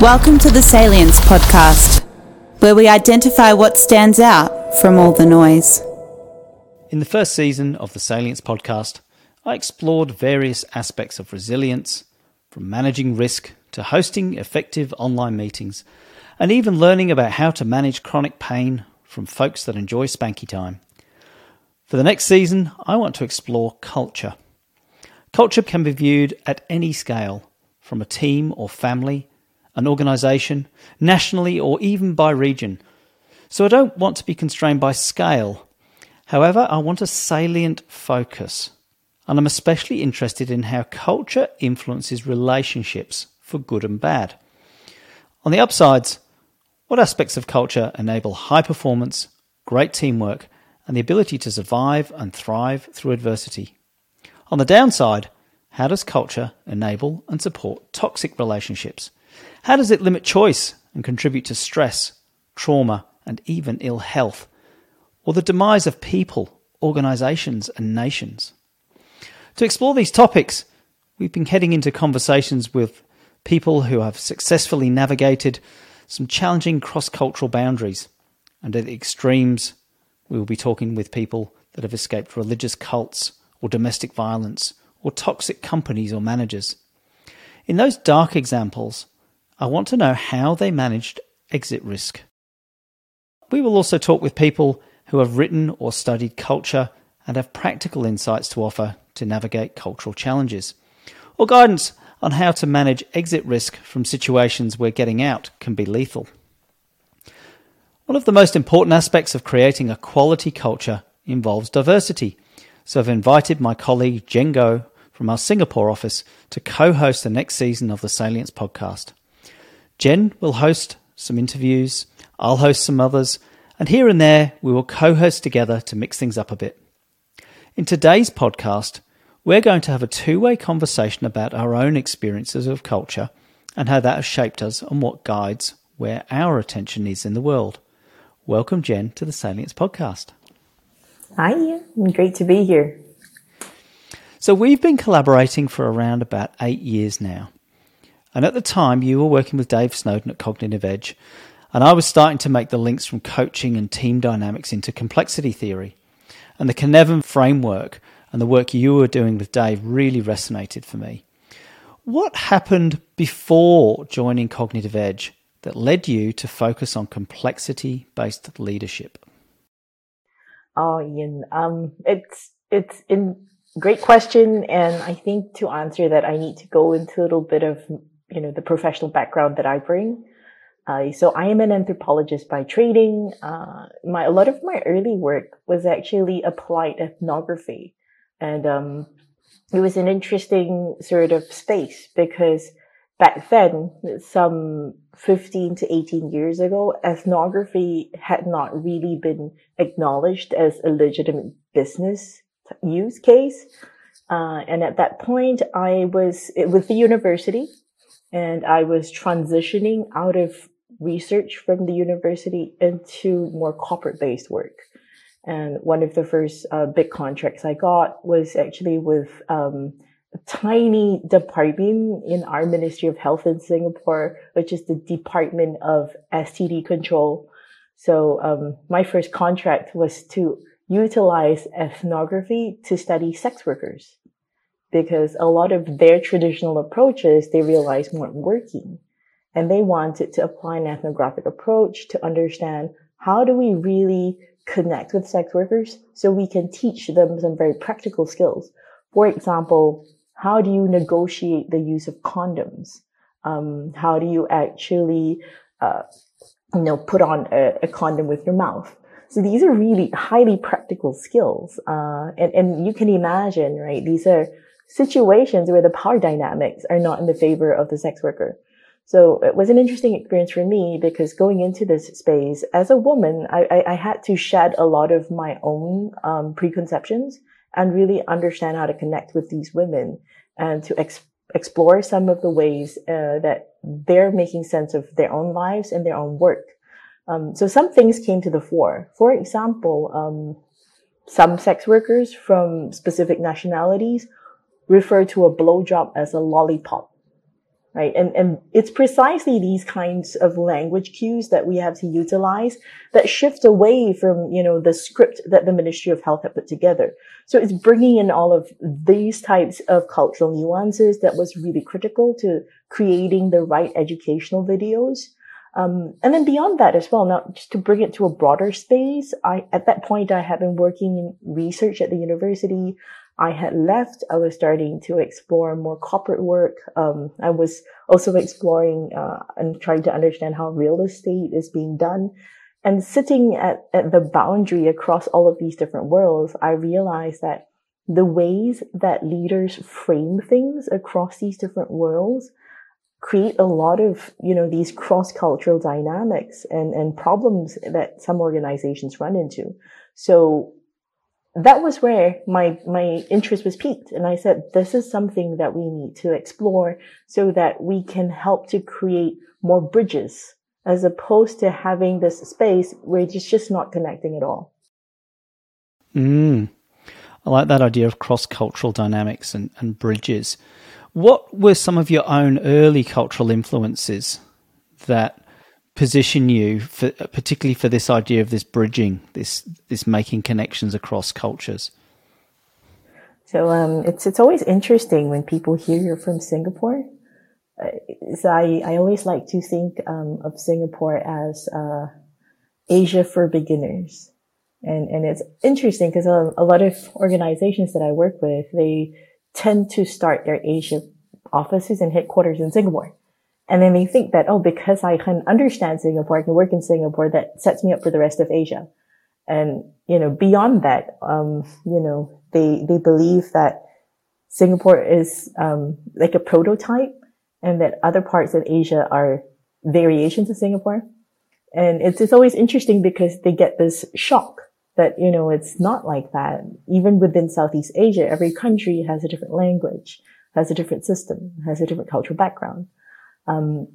Welcome to the Salience Podcast, where we identify what stands out from all the noise. In the first season of the Salience Podcast, I explored various aspects of resilience, from managing risk to hosting effective online meetings, and even learning about how to manage chronic pain from folks that enjoy spanky time. For the next season, I want to explore culture. Culture can be viewed at any scale, from a team or family an organisation, nationally, or even by region. So I don't want to be constrained by scale. However, I want a salient focus. And I'm especially interested in how culture influences relationships for good and bad. On the upsides, what aspects of culture enable high performance, great teamwork, and the ability to survive and thrive through adversity? On the downside, how does culture enable and support toxic relationships? How does it limit choice and contribute to stress, trauma, and even ill health, or the demise of people, organizations, and nations? To explore these topics, we've been heading into conversations with people who have successfully navigated some challenging cross cultural boundaries. And at the extremes, we will be talking with people that have escaped religious cults or domestic violence or toxic companies or managers. In those dark examples, I want to know how they managed exit risk. We will also talk with people who have written or studied culture and have practical insights to offer to navigate cultural challenges, or guidance on how to manage exit risk from situations where getting out can be lethal. One of the most important aspects of creating a quality culture involves diversity, so I've invited my colleague Zhen Goh from our Singapore office to co host the next season of the Salience podcast. Zhen will host some interviews, I'll host some others, and here and there we will co host together to mix things up a bit. In today's podcast, we're going to have a two way conversation about our own experiences of culture and how that has shaped us and what guides where our attention is in the world. Welcome, Zhen, to the Salience Podcast. Hi, great to be here. So, we've been collaborating for around about eight years now. And at the time, you were working with Dave Snowden at Cognitive Edge, and I was starting to make the links from coaching and team dynamics into complexity theory. And the Cynefin framework and the work you were doing with Dave really resonated for me. What happened before joining Cognitive Edge that led you to focus on complexity based leadership? Oh, Ian, um, it's it's a great question, and I think to answer that, I need to go into a little bit of you know, the professional background that I bring. Uh, so I am an anthropologist by training. Uh, my, a lot of my early work was actually applied ethnography. And, um, it was an interesting sort of space because back then, some 15 to 18 years ago, ethnography had not really been acknowledged as a legitimate business use case. Uh, and at that point, I was with the university and I was transitioning out of research from the university into more corporate based work. And one of the first uh, big contracts I got was actually with um, a tiny department in our Ministry of Health in Singapore, which is the Department of STD Control. So um, my first contract was to utilize ethnography to study sex workers because a lot of their traditional approaches they realized weren't working. And they wanted to apply an ethnographic approach to understand how do we really connect with sex workers so we can teach them some very practical skills. For example, how do you negotiate the use of condoms? Um, how do you actually, uh, you know, put on a, a, condom with your mouth? So these are really highly practical skills. Uh, and, and you can imagine, right? These are situations where the power dynamics are not in the favor of the sex worker. So it was an interesting experience for me because going into this space as a woman, I, I, I had to shed a lot of my own um, preconceptions and really understand how to connect with these women and to ex- explore some of the ways uh, that they're making sense of their own lives and their own work. Um, so some things came to the fore. For example, um, some sex workers from specific nationalities refer to a blowjob as a lollipop, right? And, and it's precisely these kinds of language cues that we have to utilize that shift away from, you know, the script that the Ministry of Health had put together. So it's bringing in all of these types of cultural nuances that was really critical to creating the right educational videos. Um, and then beyond that as well, now just to bring it to a broader space, I, at that point, I had been working in research at the university. I had left. I was starting to explore more corporate work. Um, I was also exploring uh, and trying to understand how real estate is being done. And sitting at, at the boundary across all of these different worlds, I realized that the ways that leaders frame things across these different worlds create a lot of, you know, these cross-cultural dynamics and, and problems that some organizations run into. So that was where my my interest was piqued. And i said this is something that we need to explore so that we can help to create more bridges as opposed to having this space where it's just not connecting at all. Mm. i like that idea of cross-cultural dynamics and, and bridges. What were some of your own early cultural influences that position you for particularly for this idea of this bridging, this this making connections across cultures? So um, it's it's always interesting when people hear you're from Singapore. Uh, so I, I always like to think um, of Singapore as uh, Asia for beginners, and and it's interesting because a, a lot of organizations that I work with they tend to start their Asia offices and headquarters in Singapore. And then they think that, oh, because I can understand Singapore, I can work in Singapore, that sets me up for the rest of Asia. And, you know, beyond that, um, you know, they, they believe that Singapore is, um, like a prototype and that other parts of Asia are variations of Singapore. And it's, it's always interesting because they get this shock that, you know, it's not like that. Even within Southeast Asia, every country has a different language, has a different system, has a different cultural background. Um,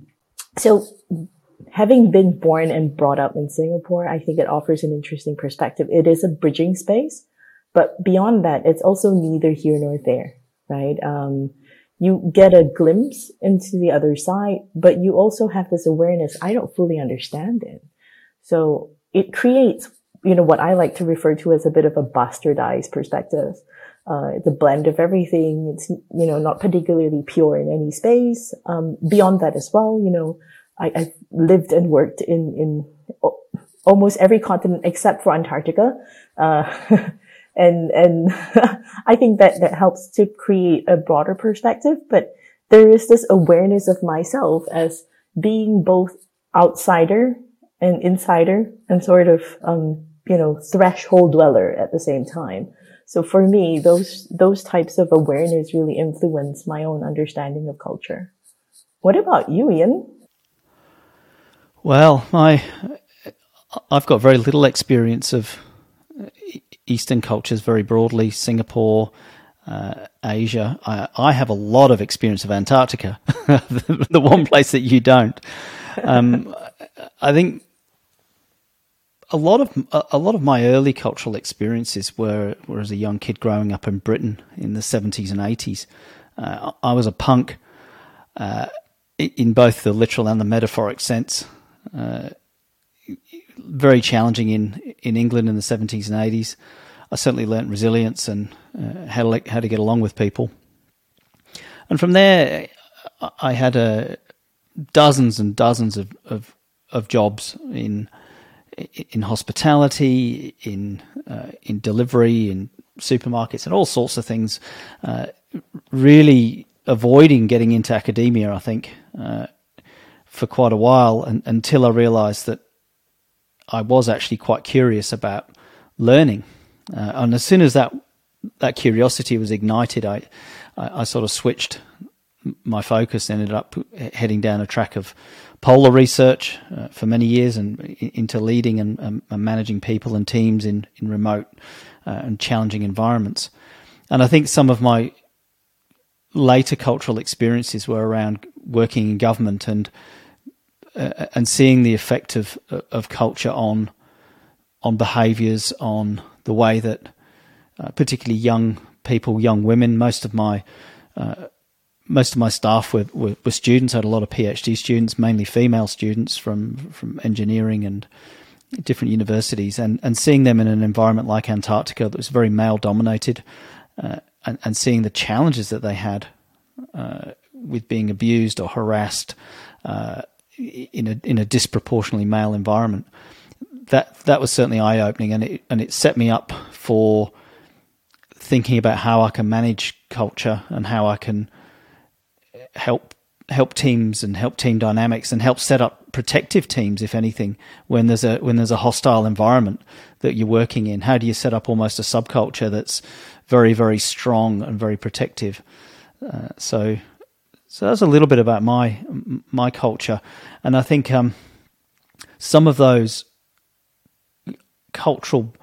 so having been born and brought up in Singapore, I think it offers an interesting perspective. It is a bridging space, but beyond that, it's also neither here nor there, right? Um, you get a glimpse into the other side, but you also have this awareness. I don't fully understand it. So it creates, you know, what I like to refer to as a bit of a bastardized perspective. Uh, it's a blend of everything. It's, you know, not particularly pure in any space. Um, beyond that as well, you know, I, have lived and worked in, in almost every continent except for Antarctica. Uh, and, and I think that, that helps to create a broader perspective, but there is this awareness of myself as being both outsider and insider and sort of, um, you know, threshold dweller at the same time. So for me, those, those types of awareness really influence my own understanding of culture. What about you, Ian? Well, my, I've got very little experience of Eastern cultures very broadly, Singapore, uh, Asia. I, I, have a lot of experience of Antarctica, the, the, one place that you don't. Um, I think a lot of a lot of my early cultural experiences were, were as a young kid growing up in Britain in the seventies and eighties. Uh, I was a punk uh, in both the literal and the metaphoric sense. Uh, very challenging in in England in the seventies and eighties. I certainly learnt resilience and uh, how to how to get along with people. And from there, I had uh, dozens and dozens of, of, of jobs in in hospitality, in uh, in delivery, in supermarkets, and all sorts of things. Uh, really avoiding getting into academia, I think, uh, for quite a while, and, until I realised that I was actually quite curious about learning. Uh, and as soon as that that curiosity was ignited, I, I, I sort of switched my focus. Ended up heading down a track of polar research uh, for many years and into leading and, um, and, managing people and teams in, in remote uh, and challenging environments. And I think some of my later cultural experiences were around working in government and uh, and seeing the effect of of culture on on behaviours, on the way that uh, particularly young people, young women, most of my uh, most of my staff were, were, were students. I had a lot of PhD students, mainly female students from from engineering and different universities, and and seeing them in an environment like Antarctica that was very male dominated, uh, and, and seeing the challenges that they had uh, with being abused or harassed uh, in a in a disproportionately male environment. That that was certainly eye opening, and it and it set me up for thinking about how I can manage culture and how I can help help teams and help team dynamics and help set up protective teams if anything when there's a when there's a hostile environment that you're working in. How do you set up almost a subculture that's very very strong and very protective? Uh, so so that's a little bit about my my culture. And i think um, some of those cultural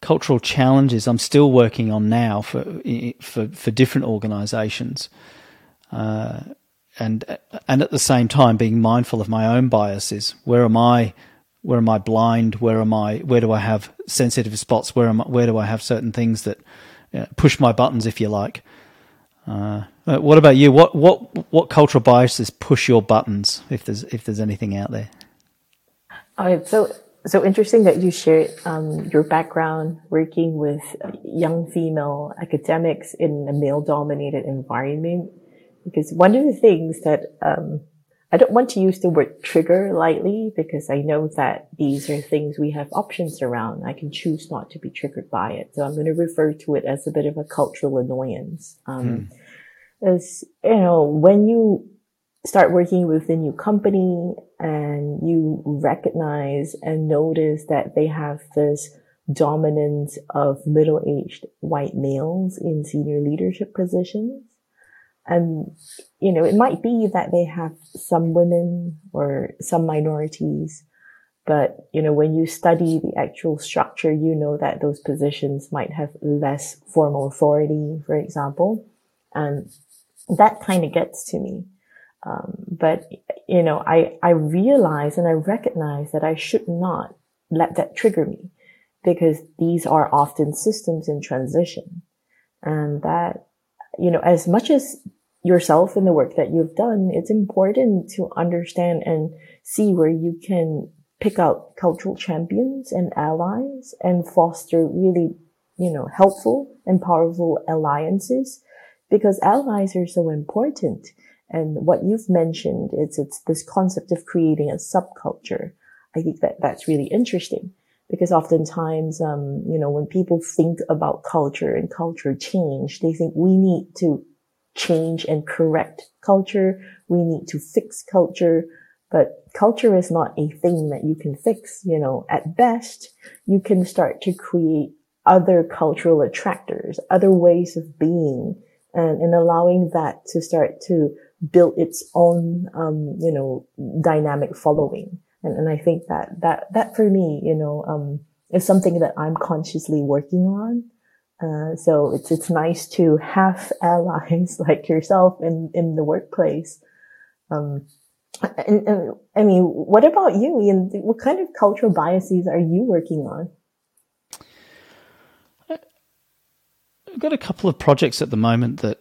cultural challenges I'm still working on now for for for different organisations, uh, and and at the same time being mindful of my own biases. Where am I? Where am I blind? Where am I? Where do I have sensitive spots? Where am I, Where do I have certain things that you know, push my buttons, if you like? Uh, what about you? What what what cultural biases push your buttons? If there's if there's anything out there. All right, so so interesting that you shared um, your background working with young female academics in a male dominated environment. Because one of the things that um, I don't want to use the word trigger lightly because I know that these are things we have options around. I can choose not to be triggered by it. So I'm going to refer to it as a bit of a cultural annoyance. Um, hmm. As, you know, when you start working with a new company and you recognize and notice that they have this dominance of middle-aged white males in senior leadership positions. And, you know, it might be that they have some women or some minorities, but, you know, when you study the actual structure, you know that those positions might have less formal authority, for example. And that kind of gets to me um, but you know, I I realize and I recognize that I should not let that trigger me because these are often systems in transition, and that you know, as much as yourself and the work that you've done, it's important to understand and see where you can pick out cultural champions and allies and foster really, you know, helpful and powerful alliances because allies are so important. And what you've mentioned is it's this concept of creating a subculture. I think that that's really interesting because oftentimes, um, you know, when people think about culture and culture change, they think we need to change and correct culture. We need to fix culture. But culture is not a thing that you can fix. You know, at best, you can start to create other cultural attractors, other ways of being, and, and allowing that to start to build its own, um, you know, dynamic following. And, and I think that, that, that for me, you know, um, is something that I'm consciously working on. Uh, so it's, it's nice to have allies like yourself in, in the workplace. Um, and, and, I mean, what about you, Ian? What kind of cultural biases are you working on? I've got a couple of projects at the moment that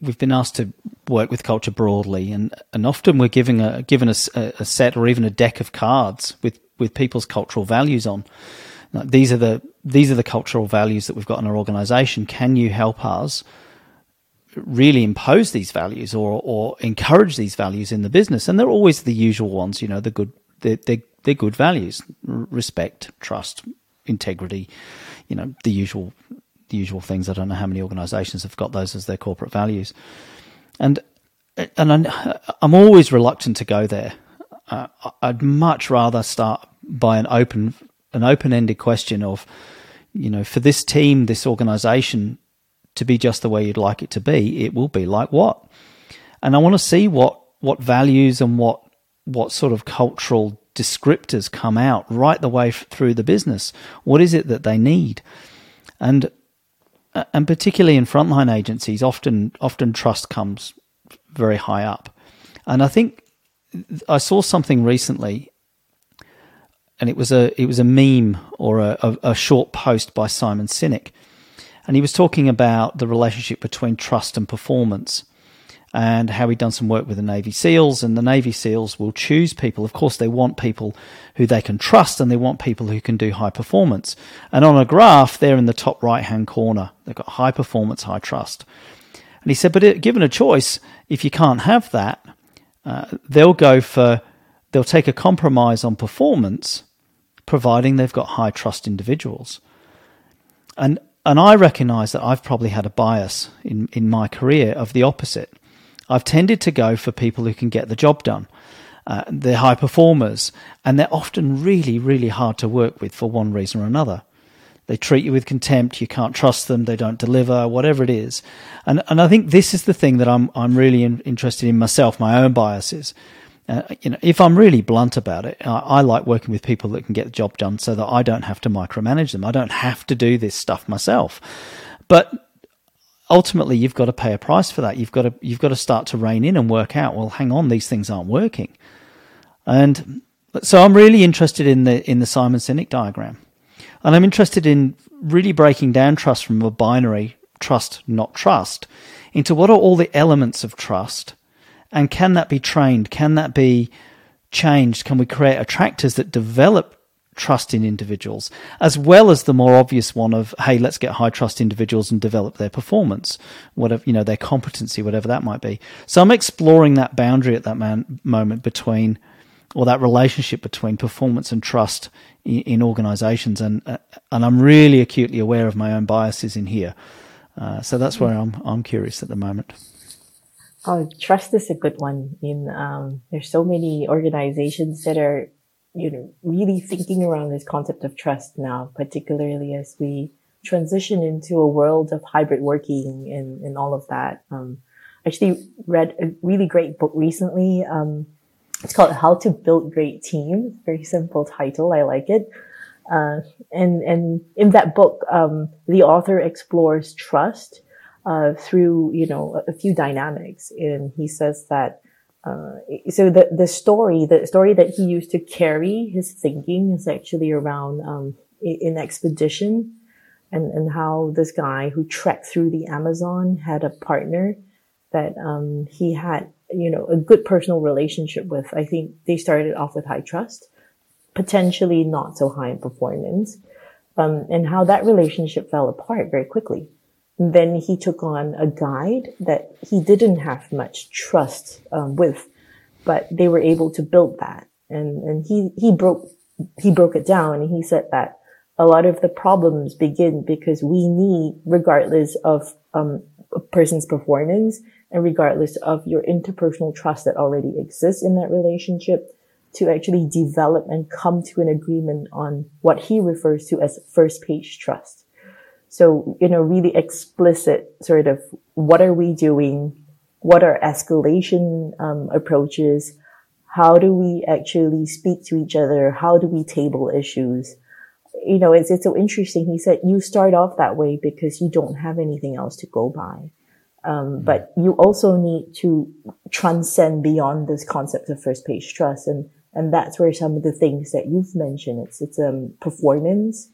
we've been asked to work with culture broadly, and, and often we're giving a given a, a set or even a deck of cards with, with people's cultural values on. These are the these are the cultural values that we've got in our organisation. Can you help us really impose these values or or encourage these values in the business? And they're always the usual ones, you know, the good they're, they're, they're good values: respect, trust, integrity, you know, the usual the usual things. I don't know how many organisations have got those as their corporate values, and and I'm always reluctant to go there. Uh, I'd much rather start by an open an open ended question of, you know, for this team, this organisation to be just the way you'd like it to be, it will be like what, and I want to see what what values and what what sort of cultural descriptors come out right the way through the business. What is it that they need? And and particularly in frontline agencies, often often trust comes very high up. And I think I saw something recently, and it was a it was a meme or a, a, a short post by Simon Sinek, and he was talking about the relationship between trust and performance and how he'd done some work with the Navy SEALs, and the Navy SEALs will choose people. Of course, they want people who they can trust, and they want people who can do high performance. And on a graph, they're in the top right hand corner. They've got high performance, high trust. And he said, but given a choice, if you can't have that, uh, they'll go for, they'll take a compromise on performance, providing they've got high trust individuals. And and I recognize that I've probably had a bias in, in my career of the opposite. I've tended to go for people who can get the job done. Uh, they're high performers, and they're often really, really hard to work with for one reason or another. They treat you with contempt. You can't trust them. They don't deliver, whatever it is. And and I think this is the thing that I'm I'm really in, interested in myself, my own biases. Uh, you know, if I'm really blunt about it, I, I, like working with people that can get the job done, so that I don't have to micromanage them. I don't have to do this stuff myself. But ultimately you've got to pay a price for that. You've got to you've got to start to rein in and work out. Well, hang on, these things aren't working, and so I'm really interested in the in the Simon Sinek diagram, and I'm interested in really breaking down trust from a binary trust not trust into what are all the elements of trust, and can that be trained? Can that be changed? Can we create attractors that develop trust in individuals, as well as the more obvious one of, hey, let's get high trust individuals and develop their performance, whatever, you know, their competency, whatever that might be. So I'm exploring that boundary at that man- moment between, or that relationship between performance and trust in, in organizations. And, uh, and I'm really acutely aware of my own biases in here. Uh, so that's where I'm, I'm curious at the moment. Oh, trust is a good one. In um, there's so many organizations that are you know, really thinking around this concept of trust now, particularly as we transition into a world of hybrid working and, and all of that. Um, I actually read a really great book recently. Um, it's called How to Build Great Teams. Very simple title. I like it. Uh, and, and in that book, um, the author explores trust, uh, through, you know, a, a few dynamics. And he says that uh, so the the story, the story that he used to carry his thinking is actually around um, in expedition, and and how this guy who trekked through the Amazon had a partner that um, he had, you know, a good personal relationship with. I think they started off with high trust, potentially not so high in performance, um, and how that relationship fell apart very quickly then he took on a guide that he didn't have much trust um, with, but they were able to build that. And, and he, he broke, he broke it down and he said that a lot of the problems begin because we need, regardless of, um, a person's performance and regardless of your interpersonal trust that already exists in that relationship, to actually develop and come to an agreement on what he refers to as first page trust. So, you know, really explicit sort of what are we doing? What are escalation um, approaches? How do we actually speak to each other? How do we table issues? You know, it's, it's so interesting. He said you start off that way because you don't have anything else to go by. Um, mm-hmm. but you also need to transcend beyond this concept of first page trust. And, and that's where some of the things that you've mentioned, it's, it's, um, performance,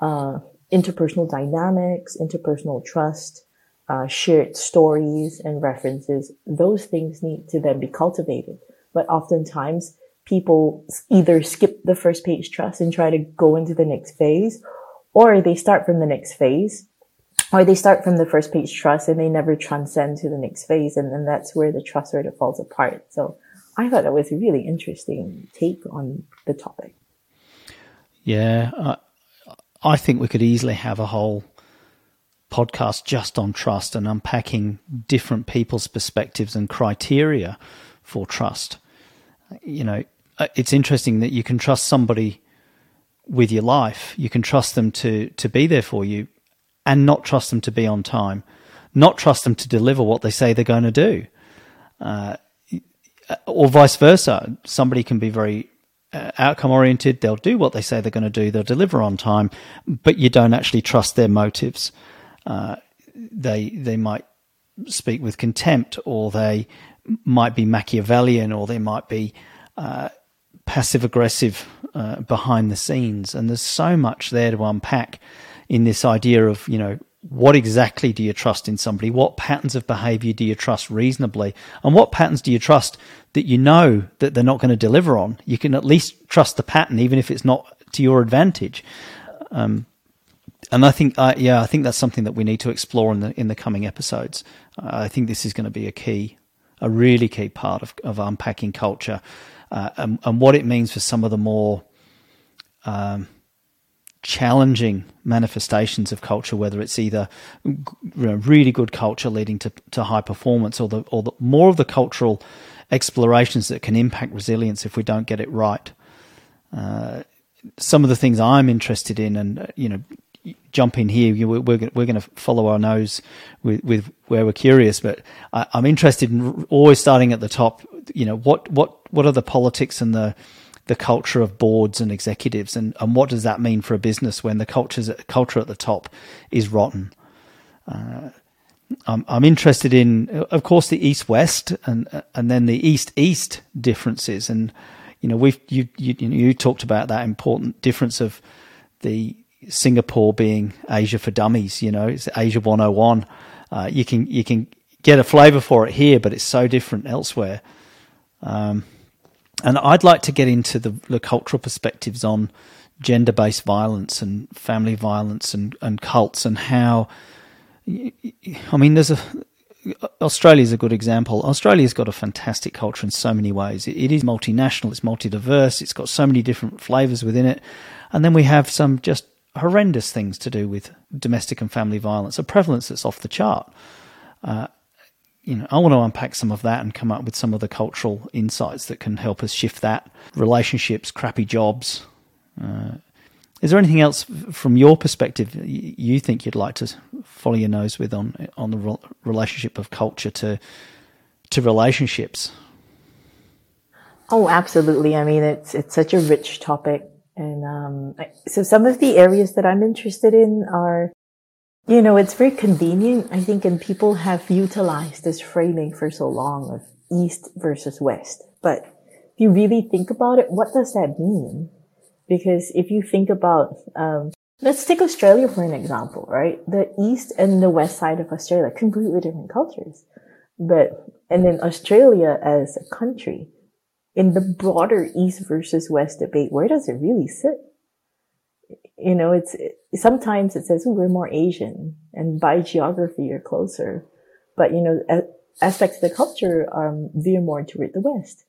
uh, interpersonal dynamics, interpersonal trust, uh, shared stories and references, those things need to then be cultivated. But oftentimes people either skip the first page trust and try to go into the next phase, or they start from the next phase, or they start from the first page trust and they never transcend to the next phase. And then that's where the trust sort of falls apart. So I thought that was a really interesting take on the topic. Yeah. I think we could easily have a whole podcast just on trust and unpacking different people's perspectives and criteria for trust. You know, uh, it's interesting that you can trust somebody with your life. You can trust them to to be there for you and not trust them to be on time, not trust them to deliver what they say they're going to do. Uh, or vice versa. Somebody can be very uh, outcome oriented. They'll do what they say they're going to do. They'll deliver on time, but you don't actually trust their motives. Uh, they they might speak with contempt, or they might be Machiavellian, or they might be uh, passive aggressive uh, behind the scenes. And there's so much there to unpack in this idea of you know what exactly do you trust in somebody? What patterns of behavior do you trust reasonably? And what patterns do you trust that you know that they're not going to deliver on? You can at least trust the pattern, even if it's not to your advantage. Um, and I think, uh, yeah, I think that's something that we need to explore in the in the coming episodes. Uh, I think this is going to be a key, a really key part of, of unpacking culture, uh, and, and, what it means for some of the more um, challenging manifestations of culture, whether it's either you know, really good culture leading to, to high performance, or the or the more of the cultural explorations that can impact resilience if we don't get it right. Uh, some of the things I'm interested in, and uh, you know, jump in here. We're we're, we're going to follow our nose with, with where we're curious, but I, am interested in always starting at the top. You know, what what what are the politics and the the culture of boards and executives, and, and what does that mean for a business when the culture's culture at the top is rotten? Uh, I'm, I'm interested in, of course, the east west and and then the east east differences, and you know we've you you you talked about that important difference of the Singapore being Asia for dummies. You know, it's Asia 101. Uh, you can you can get a flavour for it here, but it's so different elsewhere. Um, and I'd like to get into the, the cultural perspectives on gender based violence and family violence and, and cults and how. I mean, there's a Australia's a good example. Australia's got a fantastic culture in so many ways. It, it is multinational, it's multi diverse, it's got so many different flavours within it. And then we have some just horrendous things to do with domestic and family violence, a prevalence that's off the chart. Uh, you know, I want to unpack some of that and come up with some of the cultural insights that can help us shift that. Relationships, crappy jobs. Uh, is there anything else from your perspective you think you'd like to follow your nose with on on the relationship of culture to to relationships? Oh, absolutely. I mean, it's it's such a rich topic and um, so some of the areas that I'm interested in are, you know, it's very convenient, I think, and people have utilized this framing for so long of East versus West. But if you really think about it, what does that mean? Because if you think about, um, let's take Australia for an example, right? The East and the West side of Australia, completely different cultures. But, and then Australia as a country, in the broader East versus West debate, where does it really sit? You know, it's, sometimes it says, we're more Asian and by geography you're closer. But, you know, aspects of the culture, um, veer more toward the West.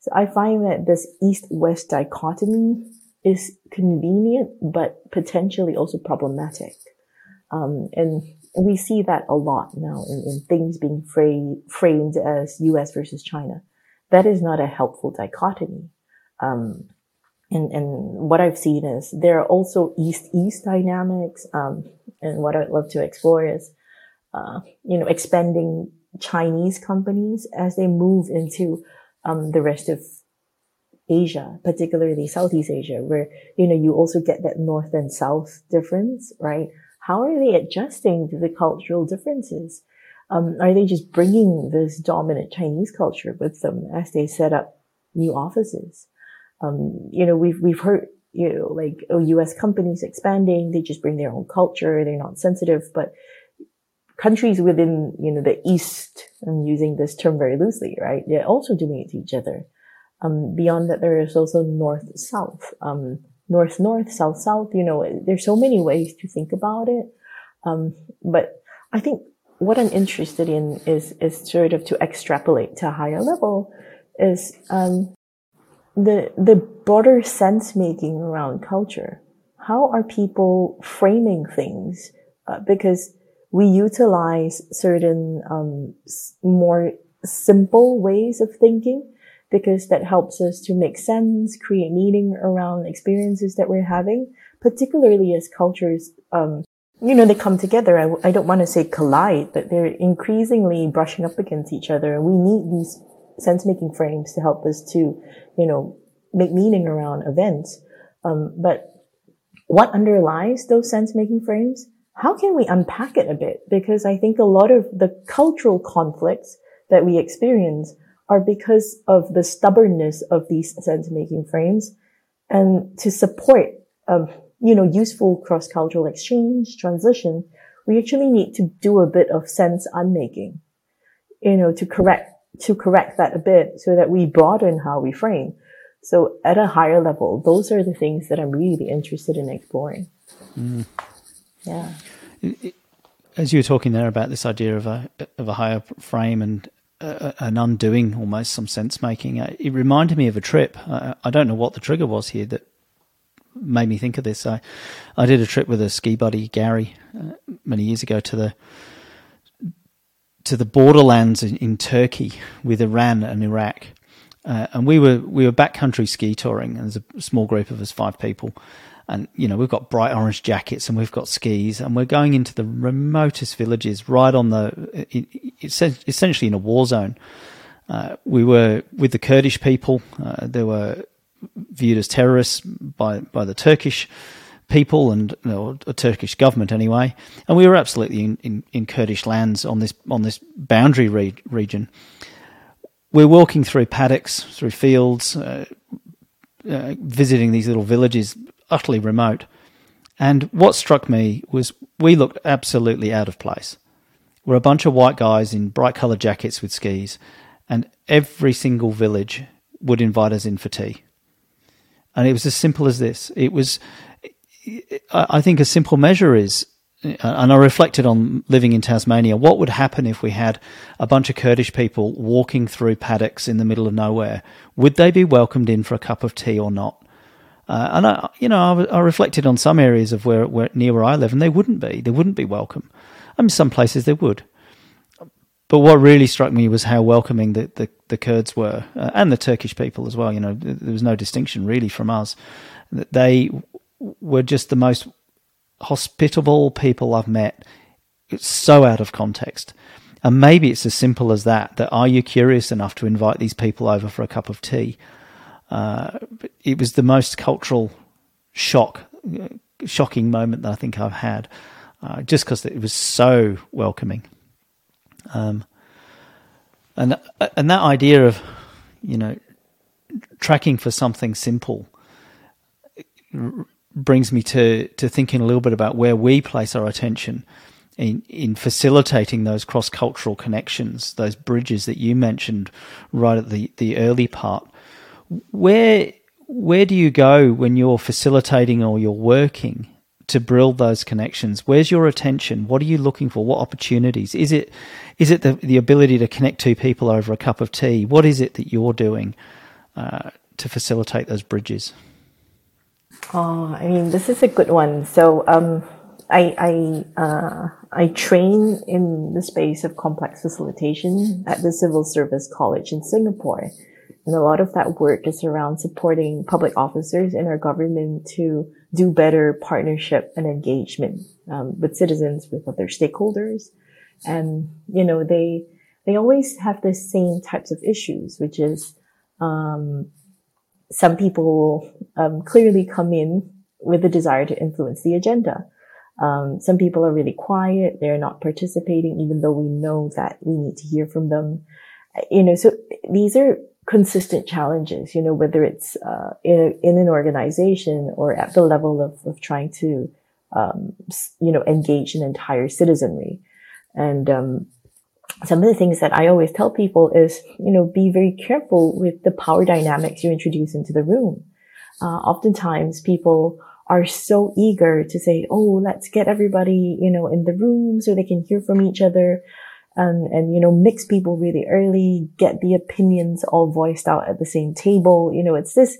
So I find that this East-West dichotomy is convenient, but potentially also problematic. Um, and we see that a lot now in, in things being fra- framed as US versus China that is not a helpful dichotomy. Um, and, and what I've seen is there are also east-east dynamics. Um, and what I'd love to explore is, uh, you know, expanding Chinese companies as they move into, um, the rest of Asia, particularly Southeast Asia, where, you know, you also get that north and south difference, right? How are they adjusting to the cultural differences? Um, are they just bringing this dominant Chinese culture with them as they set up new offices? Um, you know, we've, we've heard, you know, like, oh, US companies expanding, they just bring their own culture, they're not sensitive, but countries within, you know, the East, I'm using this term very loosely, right? They're also doing it to each other. Um, beyond that, there is also north-south, um, north-north, south-south, you know, there's so many ways to think about it. Um, but I think what I'm interested in is is sort of to extrapolate to a higher level is um, the the broader sense making around culture. How are people framing things? Uh, because we utilize certain um, more simple ways of thinking because that helps us to make sense, create meaning around experiences that we're having, particularly as cultures um, you know, they come together. I, I don't want to say collide, but they're increasingly brushing up against each other. We need these sense making frames to help us to, you know, make meaning around events. Um, but what underlies those sense making frames? How can we unpack it a bit? Because I think a lot of the cultural conflicts that we experience are because of the stubbornness of these sense making frames and to support um, you know, useful cross-cultural exchange, transition, we actually need to do a bit of sense unmaking, you know, to correct, to correct that a bit so that we broaden how we frame. So at a higher level, those are the things that I'm really interested in exploring. Mm. Yeah. As you were talking there about this idea of a of a higher frame and uh, an undoing, almost some sense making, uh, it reminded me of a trip. I, I don't know what the trigger was here that made me think of this. I I did a trip with a ski buddy Gary uh, many years ago to the to the borderlands in, in Turkey with Iran and Iraq, uh, and we were we were backcountry ski touring. There's a small group of us, five people, and you know we've got bright orange jackets and we've got skis, and we're going into the remotest villages, right on the essentially in a war zone. Uh, we were with the Kurdish people. Uh, there were viewed as terrorists by by the Turkish people and you know, a Turkish government anyway. And we were absolutely in, in, in Kurdish lands on this on this boundary re- region. We're walking through paddocks, through fields, uh, uh, visiting these little villages, utterly remote. And what struck me was we looked absolutely out of place. We're a bunch of white guys in bright coloured jackets with skis, and every single village would invite us in for tea. And it was as simple as this. It was, I think, a simple measure is, and I reflected on living in Tasmania. What would happen if we had a bunch of Kurdish people walking through paddocks in the middle of nowhere? Would they be welcomed in for a cup of tea or not? Uh, and I, you know, I, I, reflected on some areas of where, where near where I live, and they wouldn't be. They wouldn't be welcome. I mean, some places they would. But what really struck me was how welcoming the, the, the Kurds were, uh, and the Turkish people as well. You know, there was no distinction really from us. They were just the most hospitable people I've met. It's so out of context. And maybe it's as simple as that, that are you curious enough to invite these people over for a cup of tea? Uh, it was the most cultural shock, uh, shocking moment that I think I've had, uh, just because it was so welcoming. Um, and and that idea of you know tracking for something simple brings me to to thinking a little bit about where we place our attention in in facilitating those cross cultural connections, those bridges that you mentioned right at the the early part. Where where do you go when you're facilitating or you're working to build those connections? Where's your attention? What are you looking for? What opportunities? Is it is it the, the ability to connect two people over a cup of tea? What is it that you're doing uh, to facilitate those bridges? Oh, I mean, this is a good one. So, um, I I uh, I train in the space of complex facilitation at the Civil Service College in Singapore, and a lot of that work is around supporting public officers in our government to do better partnership and engagement um, with citizens, with other stakeholders. And, you know, they, they always have the same types of issues, which is, um, some people, um, clearly come in with a desire to influence the agenda. Um, some people are really quiet. They're not participating, even though we know that we need to hear from them. You know, so these are consistent challenges, you know, whether it's uh, in, in, an organization or at the level of, of trying to, um, you know, engage an entire citizenry. And um, some of the things that I always tell people is, you know, be very careful with the power dynamics you introduce into the room. Uh, oftentimes people are so eager to say, oh, let's get everybody, you know, in the room so they can hear from each other and, and, you know, mix people really early, get the opinions all voiced out at the same table. You know, it's this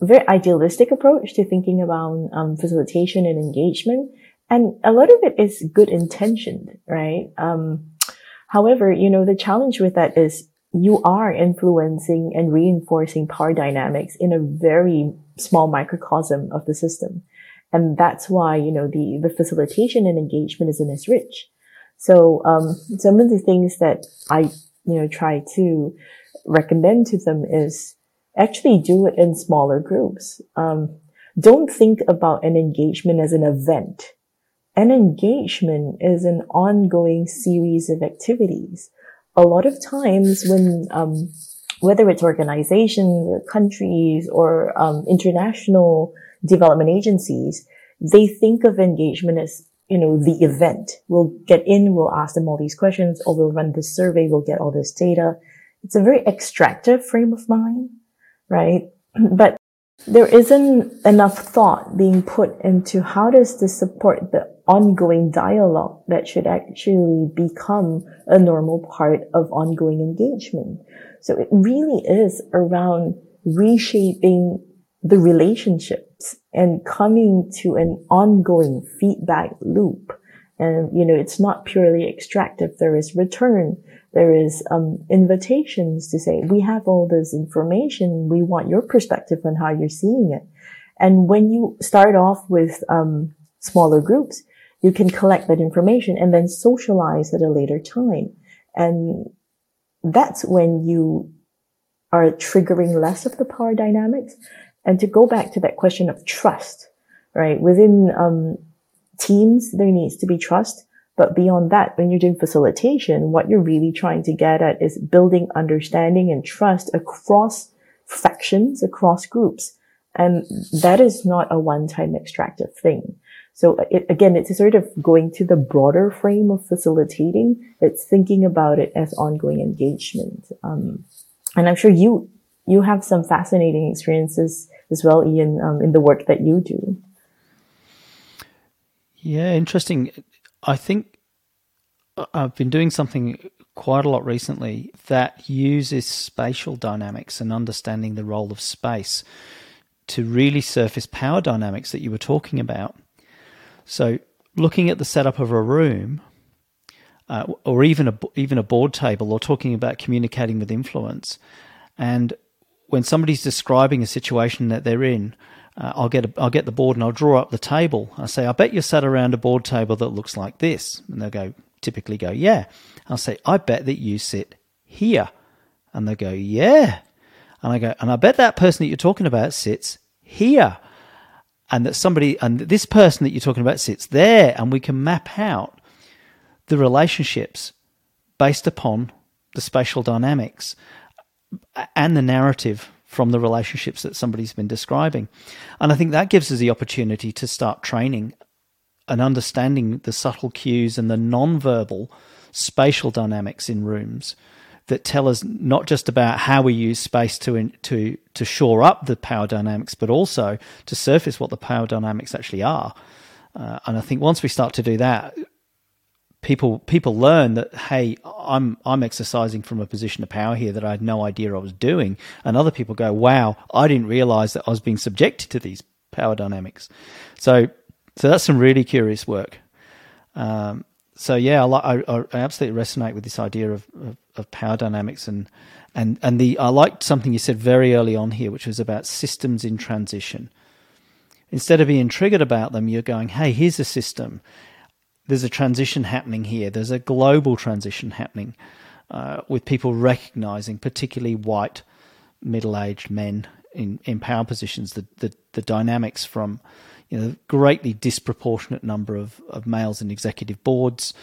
very idealistic approach to thinking about um, facilitation and engagement. And a lot of it is good intentioned, right? Um, however, you know, the challenge with that is you are influencing and reinforcing power dynamics in a very small microcosm of the system. And that's why, you know, the, the facilitation and engagement isn't as rich. So um, some of the things that I you know try to recommend to them is actually do it in smaller groups. Um, don't think about an engagement as an event. An engagement is an ongoing series of activities. A lot of times when um, whether it's organizations or countries or um, international development agencies, they think of engagement as you know, the event. We'll get in, we'll ask them all these questions, or we'll run this survey, we'll get all this data. It's a very extractive frame of mind, right? But there isn't enough thought being put into how does this support the ongoing dialogue that should actually become a normal part of ongoing engagement. So it really is around reshaping the relationships and coming to an ongoing feedback loop. And, you know, it's not purely extractive. There is return. There is, um, invitations to say, we have all this information. We want your perspective on how you're seeing it. And when you start off with, um, smaller groups, you can collect that information and then socialize at a later time. And that's when you are triggering less of the power dynamics. And to go back to that question of trust, right? Within um, teams, there needs to be trust. But beyond that, when you're doing facilitation, what you're really trying to get at is building understanding and trust across factions, across groups. And that is not a one-time extractive thing. So it, again, it's sort of going to the broader frame of facilitating. It's thinking about it as ongoing engagement. Um, and I'm sure you you have some fascinating experiences as well, Ian, um, in the work that you do. Yeah, interesting. I think I've been doing something quite a lot recently that uses spatial dynamics and understanding the role of space to really surface power dynamics that you were talking about. So, looking at the setup of a room, uh, or even a even a board table, or talking about communicating with influence, and when somebody's describing a situation that they're in, uh, I'll get a, I'll get the board and I'll draw up the table. I say, I bet you're sat around a board table that looks like this, and they'll go typically go, yeah. I'll say, I bet that you sit here, and they go, yeah. And I go, and I bet that person that you're talking about sits here and that somebody and this person that you're talking about sits there and we can map out the relationships based upon the spatial dynamics and the narrative from the relationships that somebody's been describing. And i think that gives us the opportunity to start training and understanding the subtle cues and the non-verbal spatial dynamics in rooms that tell us not just about how we use space to to to shore up the power dynamics, but also to surface what the power dynamics actually are. Uh, and I think once we start to do that, people people learn that hey, I'm I'm exercising from a position of power here that I had no idea I was doing, and other people go, wow, I didn't realize that I was being subjected to these power dynamics. So so that's some really curious work. Um, so yeah, I, I, I, absolutely resonate with this idea of, of, of, power dynamics and and and the I liked something you said very early on here, which was about systems in transition. Instead of being triggered about them, you're going, "Hey, here's a system. There's a transition happening here. There's a global transition happening uh, with people recognizing, particularly white middle-aged men in, in power positions, the, the the dynamics from." You know, greatly disproportionate number of, of males in executive boards.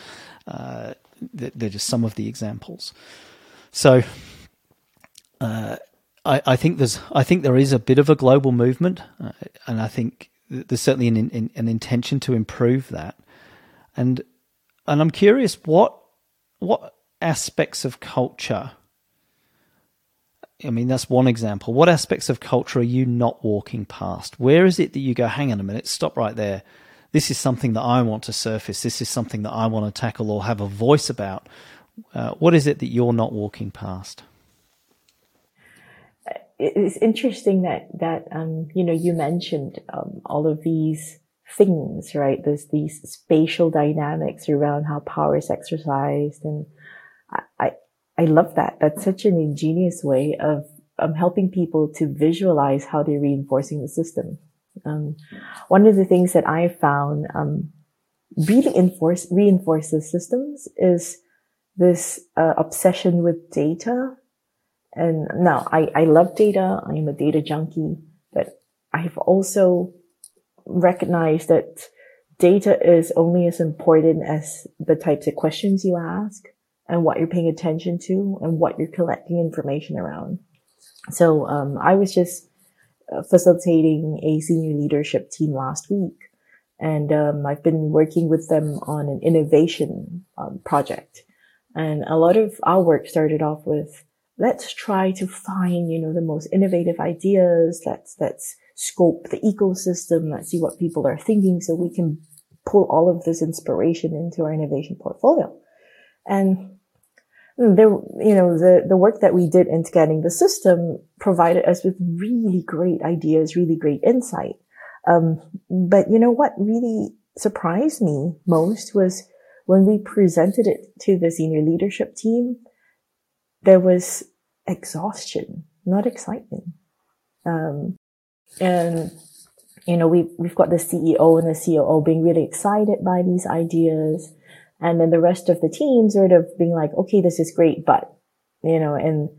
Uh, they're just some of the examples. So, uh, I, I, think there's, I think there is a bit of a global movement, uh, and I think there's certainly an, an, an intention to improve that. And and I'm curious what what aspects of culture I mean, that's one example. What aspects of culture are you not walking past? Where is it that you go, hang on a minute, stop right there? This is something that I want to surface. This is something that I want to tackle or have a voice about. Uh, what is it that you're not walking past? It's interesting that that um, you know you mentioned um, all of these things, right? There's these spatial dynamics around how power is exercised, and I, I love that. That's such an ingenious way of um, helping people to visualize how they're reinforcing the system. Um, one of the things that I found um, really enforce, reinforces systems is this uh, obsession with data. And now I, I love data. I am a data junkie, but I've also recognized that data is only as important as the types of questions you ask and what you're paying attention to and what you're collecting information around. So um, I was just uh, facilitating a senior leadership team last week, And um, I've been working with them on an innovation um, project. And a lot of our work started off with, let's try to find, you know, the most innovative ideas. Let's, let's scope the ecosystem. Let's see what people are thinking so we can pull all of this inspiration into our innovation portfolio. And there, you know, the, the work that we did in getting the system provided us with really great ideas, really great insight. Um, but you know what really surprised me most was when we presented it to the senior leadership team, there was exhaustion, not excitement. Um, and you know, we, we've got the CEO and the COO being really excited by these ideas. And then the rest of the team sort of being like, okay, this is great, but, you know, and,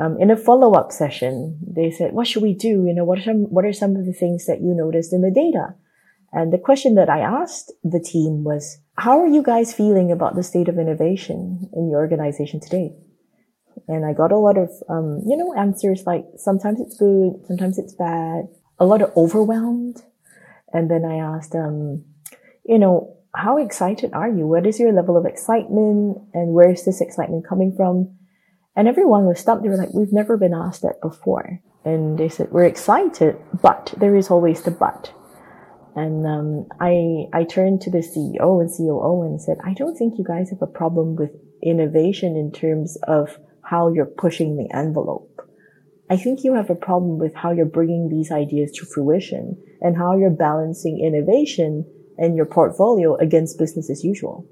um, in a follow-up session, they said, what should we do? You know, what are some, what are some of the things that you noticed in the data? And the question that I asked the team was, how are you guys feeling about the state of innovation in your organization today? And I got a lot of, um, you know, answers like sometimes it's good, sometimes it's bad a lot of overwhelmed. And then I asked them, you know, how excited are you? What is your level of excitement? And where is this excitement coming from? And everyone was stumped. They were like, we've never been asked that before. And they said, we're excited, but there is always the but. And um, I I turned to the CEO and COO and said, I don't think you guys have a problem with innovation in terms of how you're pushing the envelope. I think you have a problem with how you're bringing these ideas to fruition and how you're balancing innovation and your portfolio against business as usual.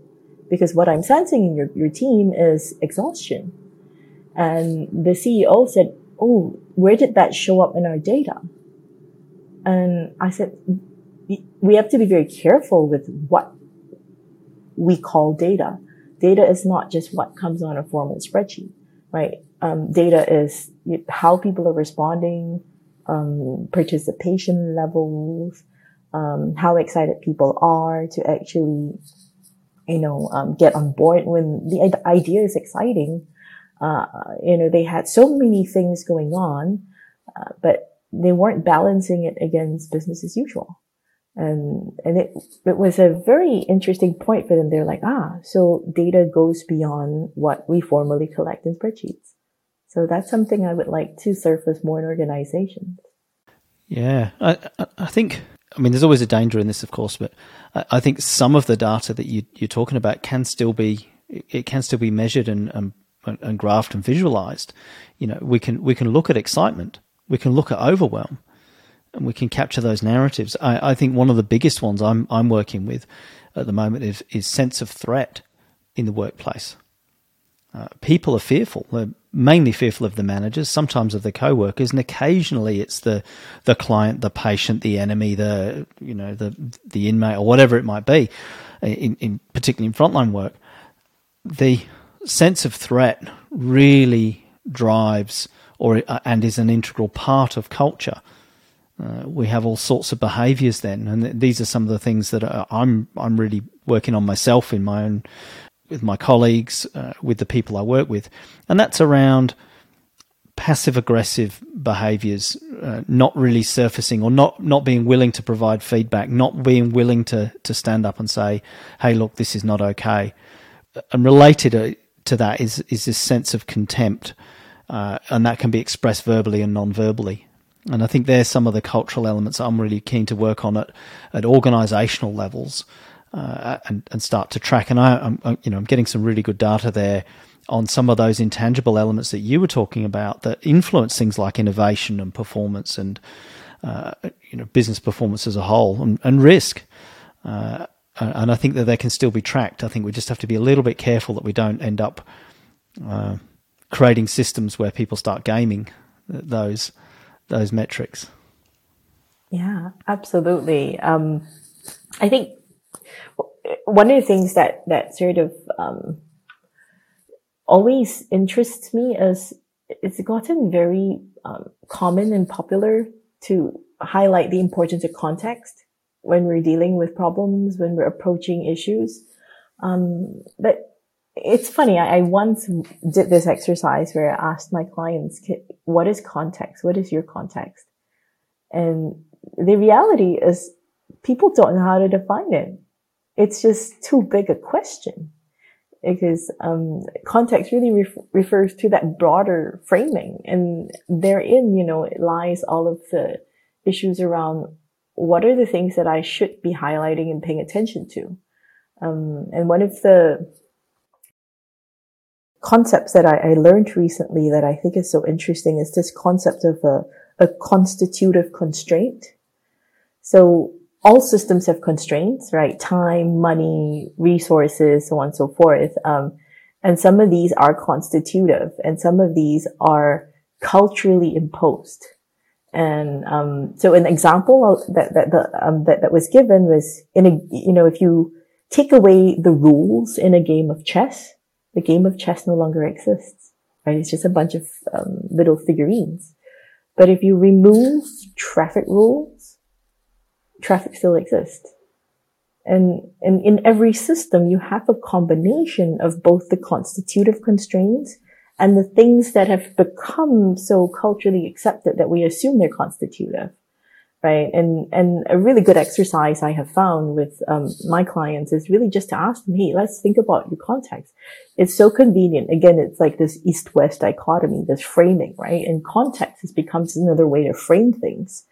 Because what I'm sensing in your, your team is exhaustion. And the CEO said, Oh, where did that show up in our data? And I said, we have to be very careful with what we call data. Data is not just what comes on a formal spreadsheet, right? Um, data is how people are responding, um, participation levels, um, how excited people are to actually, you know, um, get on board when the idea is exciting. Uh, you know, they had so many things going on, uh, but they weren't balancing it against business as usual. And, and it, it was a very interesting point for them. They're like, ah, so data goes beyond what we formally collect in spreadsheets. So that's something I would like to surface more in organizations. Yeah, I, I think. I mean, there's always a danger in this, of course, but I think some of the data that you, are talking about can still be it can still be measured and, and and graphed and visualized. You know, we can we can look at excitement, we can look at overwhelm, and we can capture those narratives. I, I think one of the biggest ones I'm I'm working with at the moment is is sense of threat in the workplace. Uh, people are fearful. They're mainly fearful of the managers, sometimes of the co-workers, and occasionally it's the the client, the patient, the enemy, the you know the the inmate or whatever it might be. In, in particularly in frontline work, the sense of threat really drives or uh, and is an integral part of culture. Uh, we have all sorts of behaviours then, and these are some of the things that I'm I'm really working on myself in my own with my colleagues, uh, with the people I work with, and that's around passive aggressive behaviors, uh, not really surfacing or not not being willing to provide feedback, not being willing to to stand up and say, "Hey, look, this is not okay." And related uh, to that is is this sense of contempt, uh, and that can be expressed verbally and non-verbally. And I think there's some of the cultural elements I'm really keen to work on at at organisational levels uh, and, and start to track. And I, am you know, I'm getting some really good data there on some of those intangible elements that you were talking about that influence things like innovation and performance and uh, you know business performance as a whole and, and risk. Uh, and I think that they can still be tracked. I think we just have to be a little bit careful that we don't end up uh, creating systems where people start gaming those those metrics. Yeah, absolutely. Um, I think one of the things that that sort of um, always interests me is it's gotten very um, common and popular to highlight the importance of context when we're dealing with problems, when we're approaching issues. Um, but it's funny. I, I, once did this exercise where I asked my clients, what is context? What is your context? And the reality is people don't know how to define it. It's just too big a question because um, context really ref- refers to that broader framing, and therein, you know, it lies all of the issues around what are the things that I should be highlighting and paying attention to. Um, and one of the concepts that I, I, learned recently that I think is so interesting is this concept of a, a constitutive constraint. So all systems have constraints, right? Time, money, resources, so on and so forth. Um, and some of these are constitutive and some of these are culturally imposed. And, um, so an example that, that, the, um, that, that was given was in a, you know, if you take away the rules in a game of chess, the game of chess no longer exists, right? It's just a bunch of, um, little figurines. But if you remove traffic rules, traffic still exists. And, and in every system, you have a combination of both the constitutive constraints and the things that have become so culturally accepted that we assume they're constitutive. Right. And, and a really good exercise I have found with um, my clients is really just to ask them, hey, let's think about your context. It's so convenient. Again, it's like this east-west dichotomy, this framing, right? And context has become another way to frame things.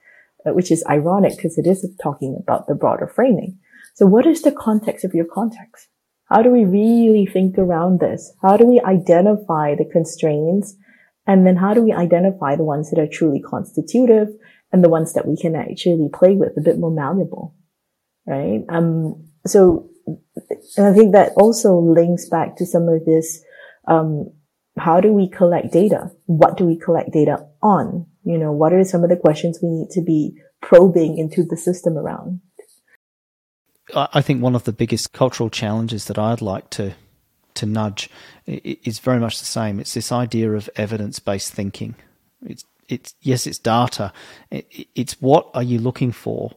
Which is ironic because it is talking about the broader framing. So what is the context of your context? How do we really think around this? How do we identify the constraints? And then how do we identify the ones that are truly constitutive and the ones that we can actually play with a bit more malleable? Right? Um, so, and I think that also links back to some of this, um, how do we collect data? What do we collect data on? You know, what are some of the questions we need to be probing into the system around? I think one of the biggest cultural challenges that I'd like to to nudge is very much the same. It's this idea of evidence based thinking. It's it's yes, it's data. It's what are you looking for?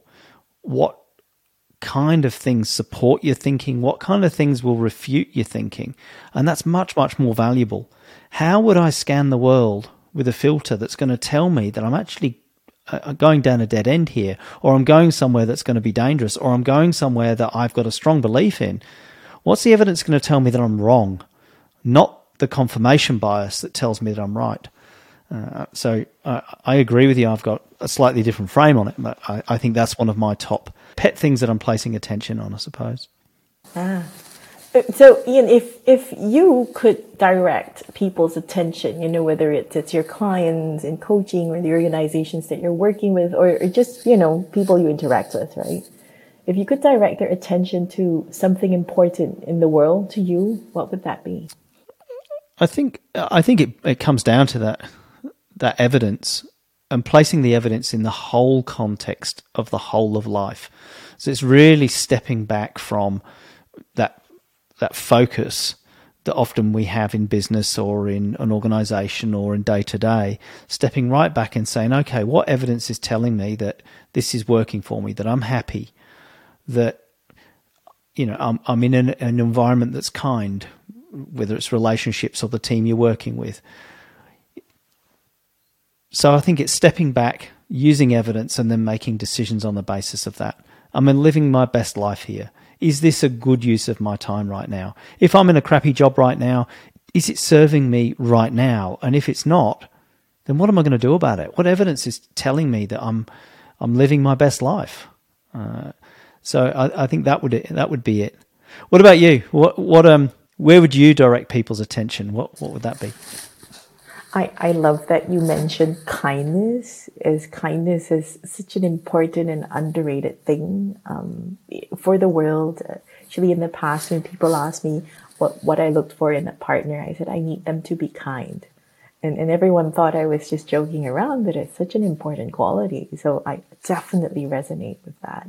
What kind of things support your thinking? What kind of things will refute your thinking? And that's much much more valuable. How would I scan the world with a filter that's going to tell me that I'm actually uh, going down a dead end here, or I'm going somewhere that's going to be dangerous, or I'm going somewhere that I've got a strong belief in, what's the evidence going to tell me that I'm wrong? Not the confirmation bias that tells me that I'm right. Uh, so uh, I agree with you. I've got a slightly different frame on it, but I, I think that's one of my top pet things that I'm placing attention on, I suppose. Ah, so, Ian, if if you could direct people's attention, you know, whether it's, it's your clients in coaching or the organizations that you're working with, or, or just you know people you interact with, right? If you could direct their attention to something important in the world to you, what would that be? I think I think it, it comes down to that that evidence and placing the evidence in the whole context of the whole of life. So it's really stepping back from that that focus that often we have in business or in an organization or in day to day, stepping right back and saying, okay, what evidence is telling me that this is working for me, that I'm happy, that you know I'm I'm in an, an environment that's kind, whether it's relationships or the team you're working with. So I think it's stepping back, using evidence, and then making decisions on the basis of that. I'm living my best life here is this a good use of my time right now? If I'm in a crappy job right now, is it serving me right now? And if it's not, then what am I going to do about it? What evidence is telling me that I'm I'm living my best life? Uh, so I, I, think that would that would be it. What about you? What what um where would you direct people's attention? What what would that be? I, I love that you mentioned kindness as kindness is such an important and underrated thing um, for the world. Actually, in the past, when people asked me what, what I looked for in a partner, I said, I need them to be kind. And, and everyone thought I was just joking around, but it's such an important quality. So I definitely resonate with that.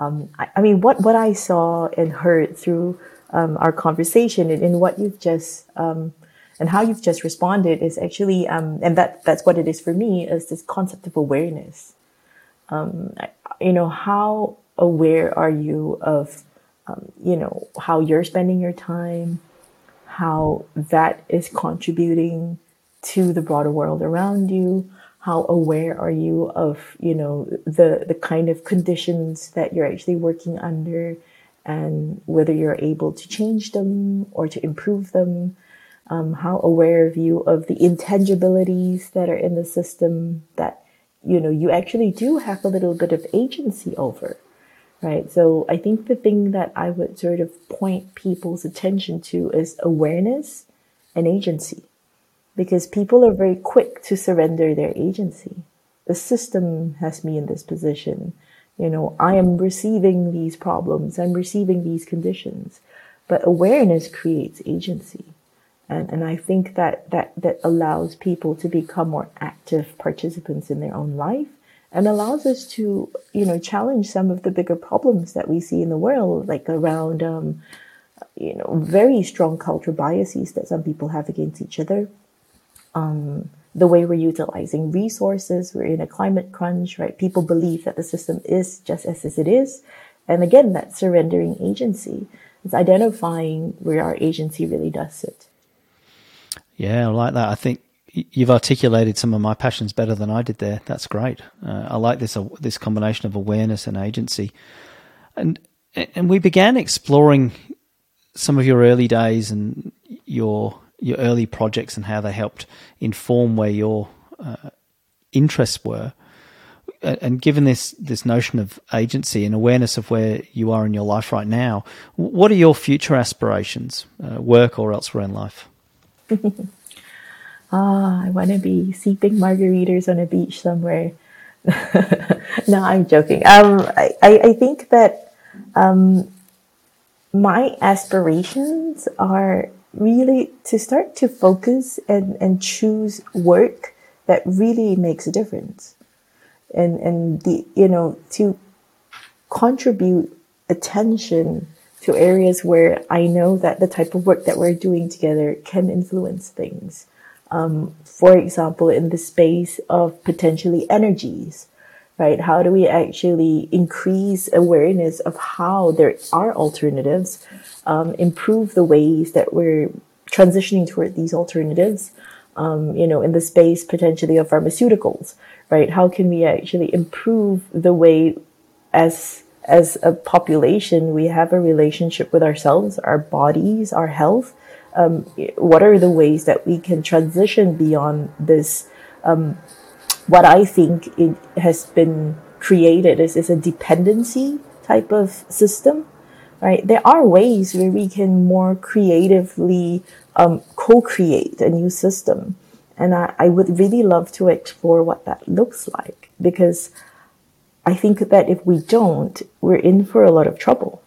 Um, I, I, mean, what, what I saw and heard through um, our conversation and, and what you've just um, and how you've just responded is actually, um, and that that's what it is for me is this concept of awareness. Um, you know, how aware are you of, um, you know, how you're spending your time, how that is contributing to the broader world around you, how aware are you of you know the the kind of conditions that you're actually working under and whether you're able to change them or to improve them um, how aware of you of the intangibilities that are in the system that you know you actually do have a little bit of agency over right so i think the thing that i would sort of point people's attention to is awareness and agency because people are very quick to surrender their agency. The system has me in this position. You know, I am receiving these problems, I'm receiving these conditions. But awareness creates agency. And, and I think that, that, that allows people to become more active participants in their own life and allows us to, you know, challenge some of the bigger problems that we see in the world, like around, um, you know, very strong cultural biases that some people have against each other, um, the way we're utilizing resources. We're in a climate crunch, right? People believe that the system is just as it is. And again, that surrendering agency. It's identifying where our agency really does sit. Yeah, I like that. I think you've articulated some of my passions better than I did there. That's great. Uh, I like this uh, this combination of awareness and agency. And and we began exploring some of your early days and your your early projects and how they helped inform where your uh, interests were. And given this this notion of agency and awareness of where you are in your life right now, what are your future aspirations, uh, work or elsewhere in life? ah, I want to be sipping margaritas on a beach somewhere. no, I'm joking. Um, I, I think that um, my aspirations are really to start to focus and, and choose work that really makes a difference. And, and the, you know, to contribute attention to areas where I know that the type of work that we're doing together can influence things. Um, for example, in the space of potentially energies, right? How do we actually increase awareness of how there are alternatives um, improve the ways that we're transitioning toward these alternatives, um, you know, in the space potentially of pharmaceuticals, right? How can we actually improve the way as as a population we have a relationship with ourselves, our bodies, our health? Um, what are the ways that we can transition beyond this? Um, what I think it has been created is, is a dependency type of system right? There are ways where we can more creatively um, co-create a new system. And I, I would really love to explore what that looks like because I think that if we don't, we're in for a lot of trouble.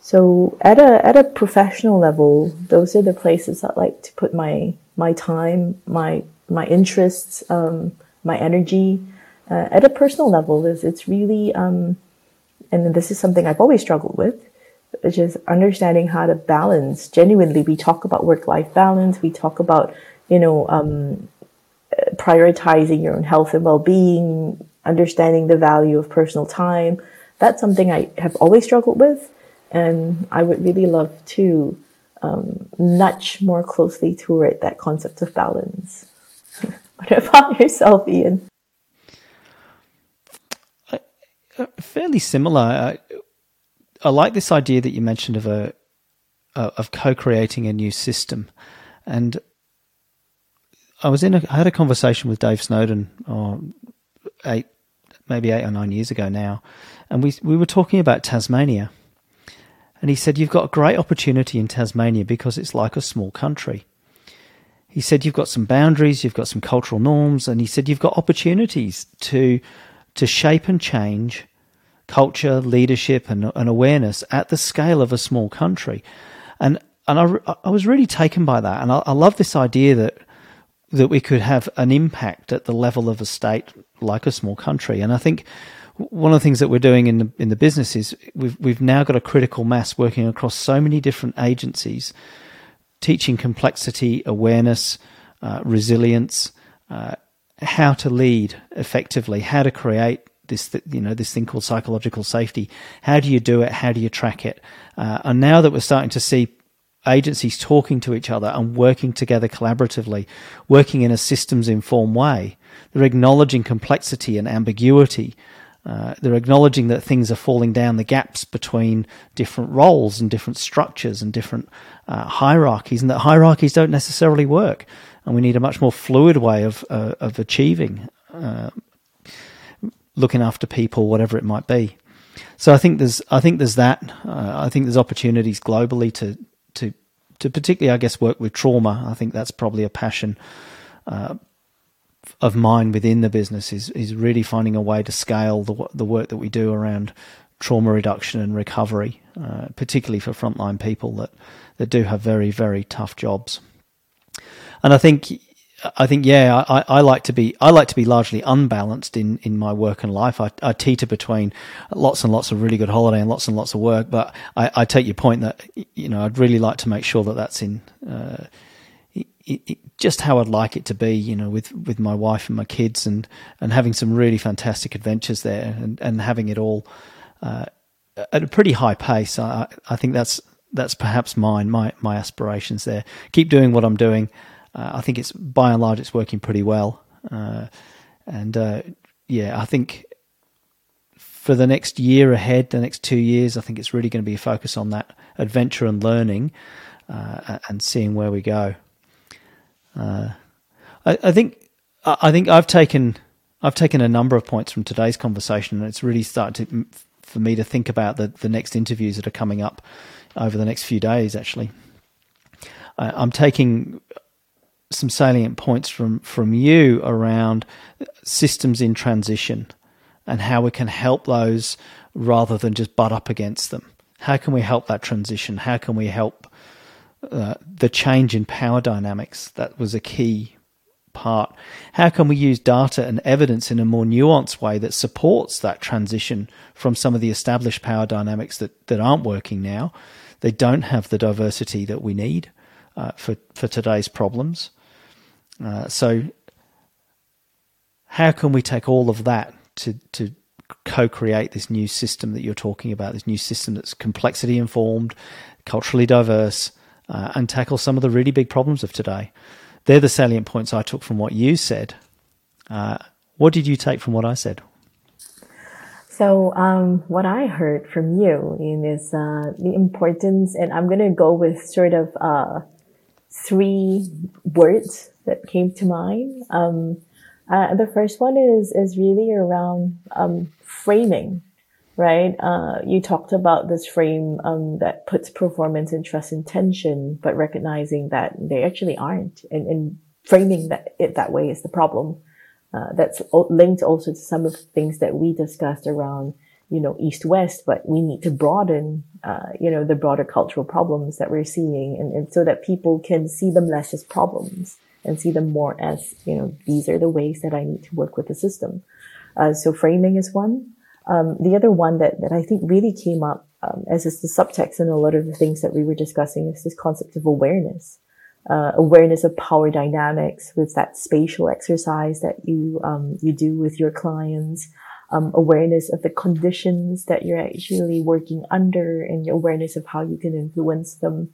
So at a at a professional level, those are the places I like to put my my time, my my interests, um, my energy. Uh, at a personal level, is it's really um, and this is something I've always struggled with which is understanding how to balance. Genuinely, we talk about work life balance. We talk about, you know, um, prioritizing your own health and well being, understanding the value of personal time. That's something I have always struggled with. And I would really love to um, nudge more closely toward that concept of balance. what about yourself, Ian? Uh, fairly similar. I like this idea that you mentioned of a of co-creating a new system, and I was in a, I had a conversation with Dave Snowden oh, eight maybe eight or nine years ago now, and we we were talking about Tasmania, and he said you've got a great opportunity in Tasmania because it's like a small country. He said you've got some boundaries, you've got some cultural norms, and he said you've got opportunities to to shape and change culture, leadership, and, and awareness at the scale of a small country. And and I, I was really taken by that, and I, I love this idea that that we could have an impact at the level of a state like a small country. And I think one of the things that we're doing in the in the business is we've we've now got a critical mass working across so many different agencies, teaching complexity, awareness, uh, resilience, uh, how to lead effectively, how to create this you know this thing called psychological safety. How do you do it? How do you track it? Uh, and now that we're starting to see agencies talking to each other and working together collaboratively, working in a systems informed way. They're acknowledging complexity and ambiguity. Uh, they're acknowledging that things are falling down the gaps between different roles and different structures and different uh, hierarchies, and that hierarchies don't necessarily work. And we need a much more fluid way of uh, of achieving, uh, looking after people, whatever it might be. So I think there's I think there's that. Uh, I think there's opportunities globally to to to particularly I guess work with trauma. I think that's probably a passion uh, of mine within the business is is really finding a way to scale the the work that we do around trauma reduction and recovery, uh, particularly for frontline people that that do have very very tough jobs. And I think I think yeah, I, I like to be I like to be largely unbalanced in, in my work and life. I, I teeter between lots and lots of really good holiday and lots and lots of work. But I, I take your point that you know I'd really like to make sure that that's in uh, it, it, just how I'd like it to be. You know, with with my wife and my kids and and having some really fantastic adventures there and and having it all uh, at a pretty high pace. I I think that's that's perhaps mine my my aspirations there. Keep doing what I'm doing uh, I think it's by and large it's working pretty well, uh, and uh, yeah, I think for the next year ahead, the next two years, I think it's really going to be a focus on that adventure and learning, uh, and seeing where we go. Uh, I, I, think I think I've taken I've taken a number of points from today's conversation, and it's really started to, for me to think about the the next interviews that are coming up over the next few days. Actually, I'm taking some salient points from from you around systems in transition and how we can help those rather than just butt up against them. How can we help that transition? How can we help uh, the change in power dynamics? That was a key part. How can we use data and evidence in a more nuanced way that supports that transition from some of the established power dynamics that, that aren't working now? They don't have the diversity that we need uh, for, for today's problems. Uh, so, how can we take all of that to to co-create this new system that you're talking about? This new system that's complexity informed, culturally diverse, uh, and tackle some of the really big problems of today. They're the salient points I took from what you said. Uh, what did you take from what I said? So, um, what I heard from you is uh, the importance, and I'm going to go with sort of uh, three words that came to mind. Um, uh, the first one is is really around um, framing, right? Uh, you talked about this frame um, that puts performance and trust in tension, but recognizing that they actually aren't, and, and framing that it that way is the problem. Uh, that's linked also to some of the things that we discussed around you know, east west, but we need to broaden, uh, you know, the broader cultural problems that we're seeing and, and so that people can see them less as problems and see them more as, you know, these are the ways that I need to work with the system. Uh, so framing is one. Um, the other one that, that I think really came up, um, as is the subtext in a lot of the things that we were discussing is this concept of awareness. Uh, awareness of power dynamics with that spatial exercise that you um, you do with your clients, um, awareness of the conditions that you're actually working under and awareness of how you can influence them.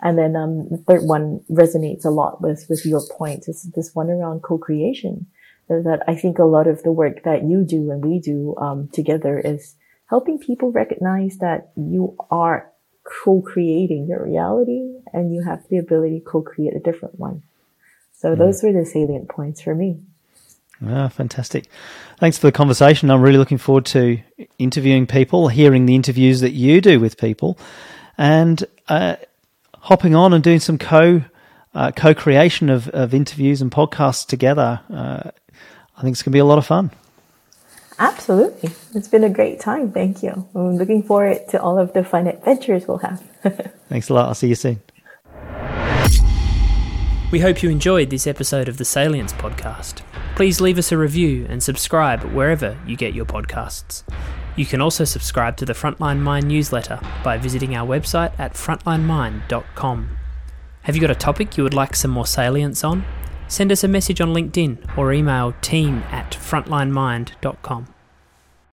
And then um, the third one resonates a lot with, with your point is this one around co-creation. That I think a lot of the work that you do and we do um, together is helping people recognize that you are co-creating your reality and you have the ability to co-create a different one. So mm. those were the salient points for me. Ah, fantastic. Thanks for the conversation. I'm really looking forward to interviewing people, hearing the interviews that you do with people, and uh, hopping on and doing some co uh, co creation of, of interviews and podcasts together. Uh, I think it's going to be a lot of fun. Absolutely. It's been a great time. Thank you. I'm looking forward to all of the fun adventures we'll have. Thanks a lot. I'll see you soon. We hope you enjoyed this episode of the Salience podcast. Please leave us a review and subscribe wherever you get your podcasts. You can also subscribe to the Frontline Mind newsletter by visiting our website at frontlinemind.com. Have you got a topic you would like some more salience on? Send us a message on LinkedIn or email team at frontlinemind.com.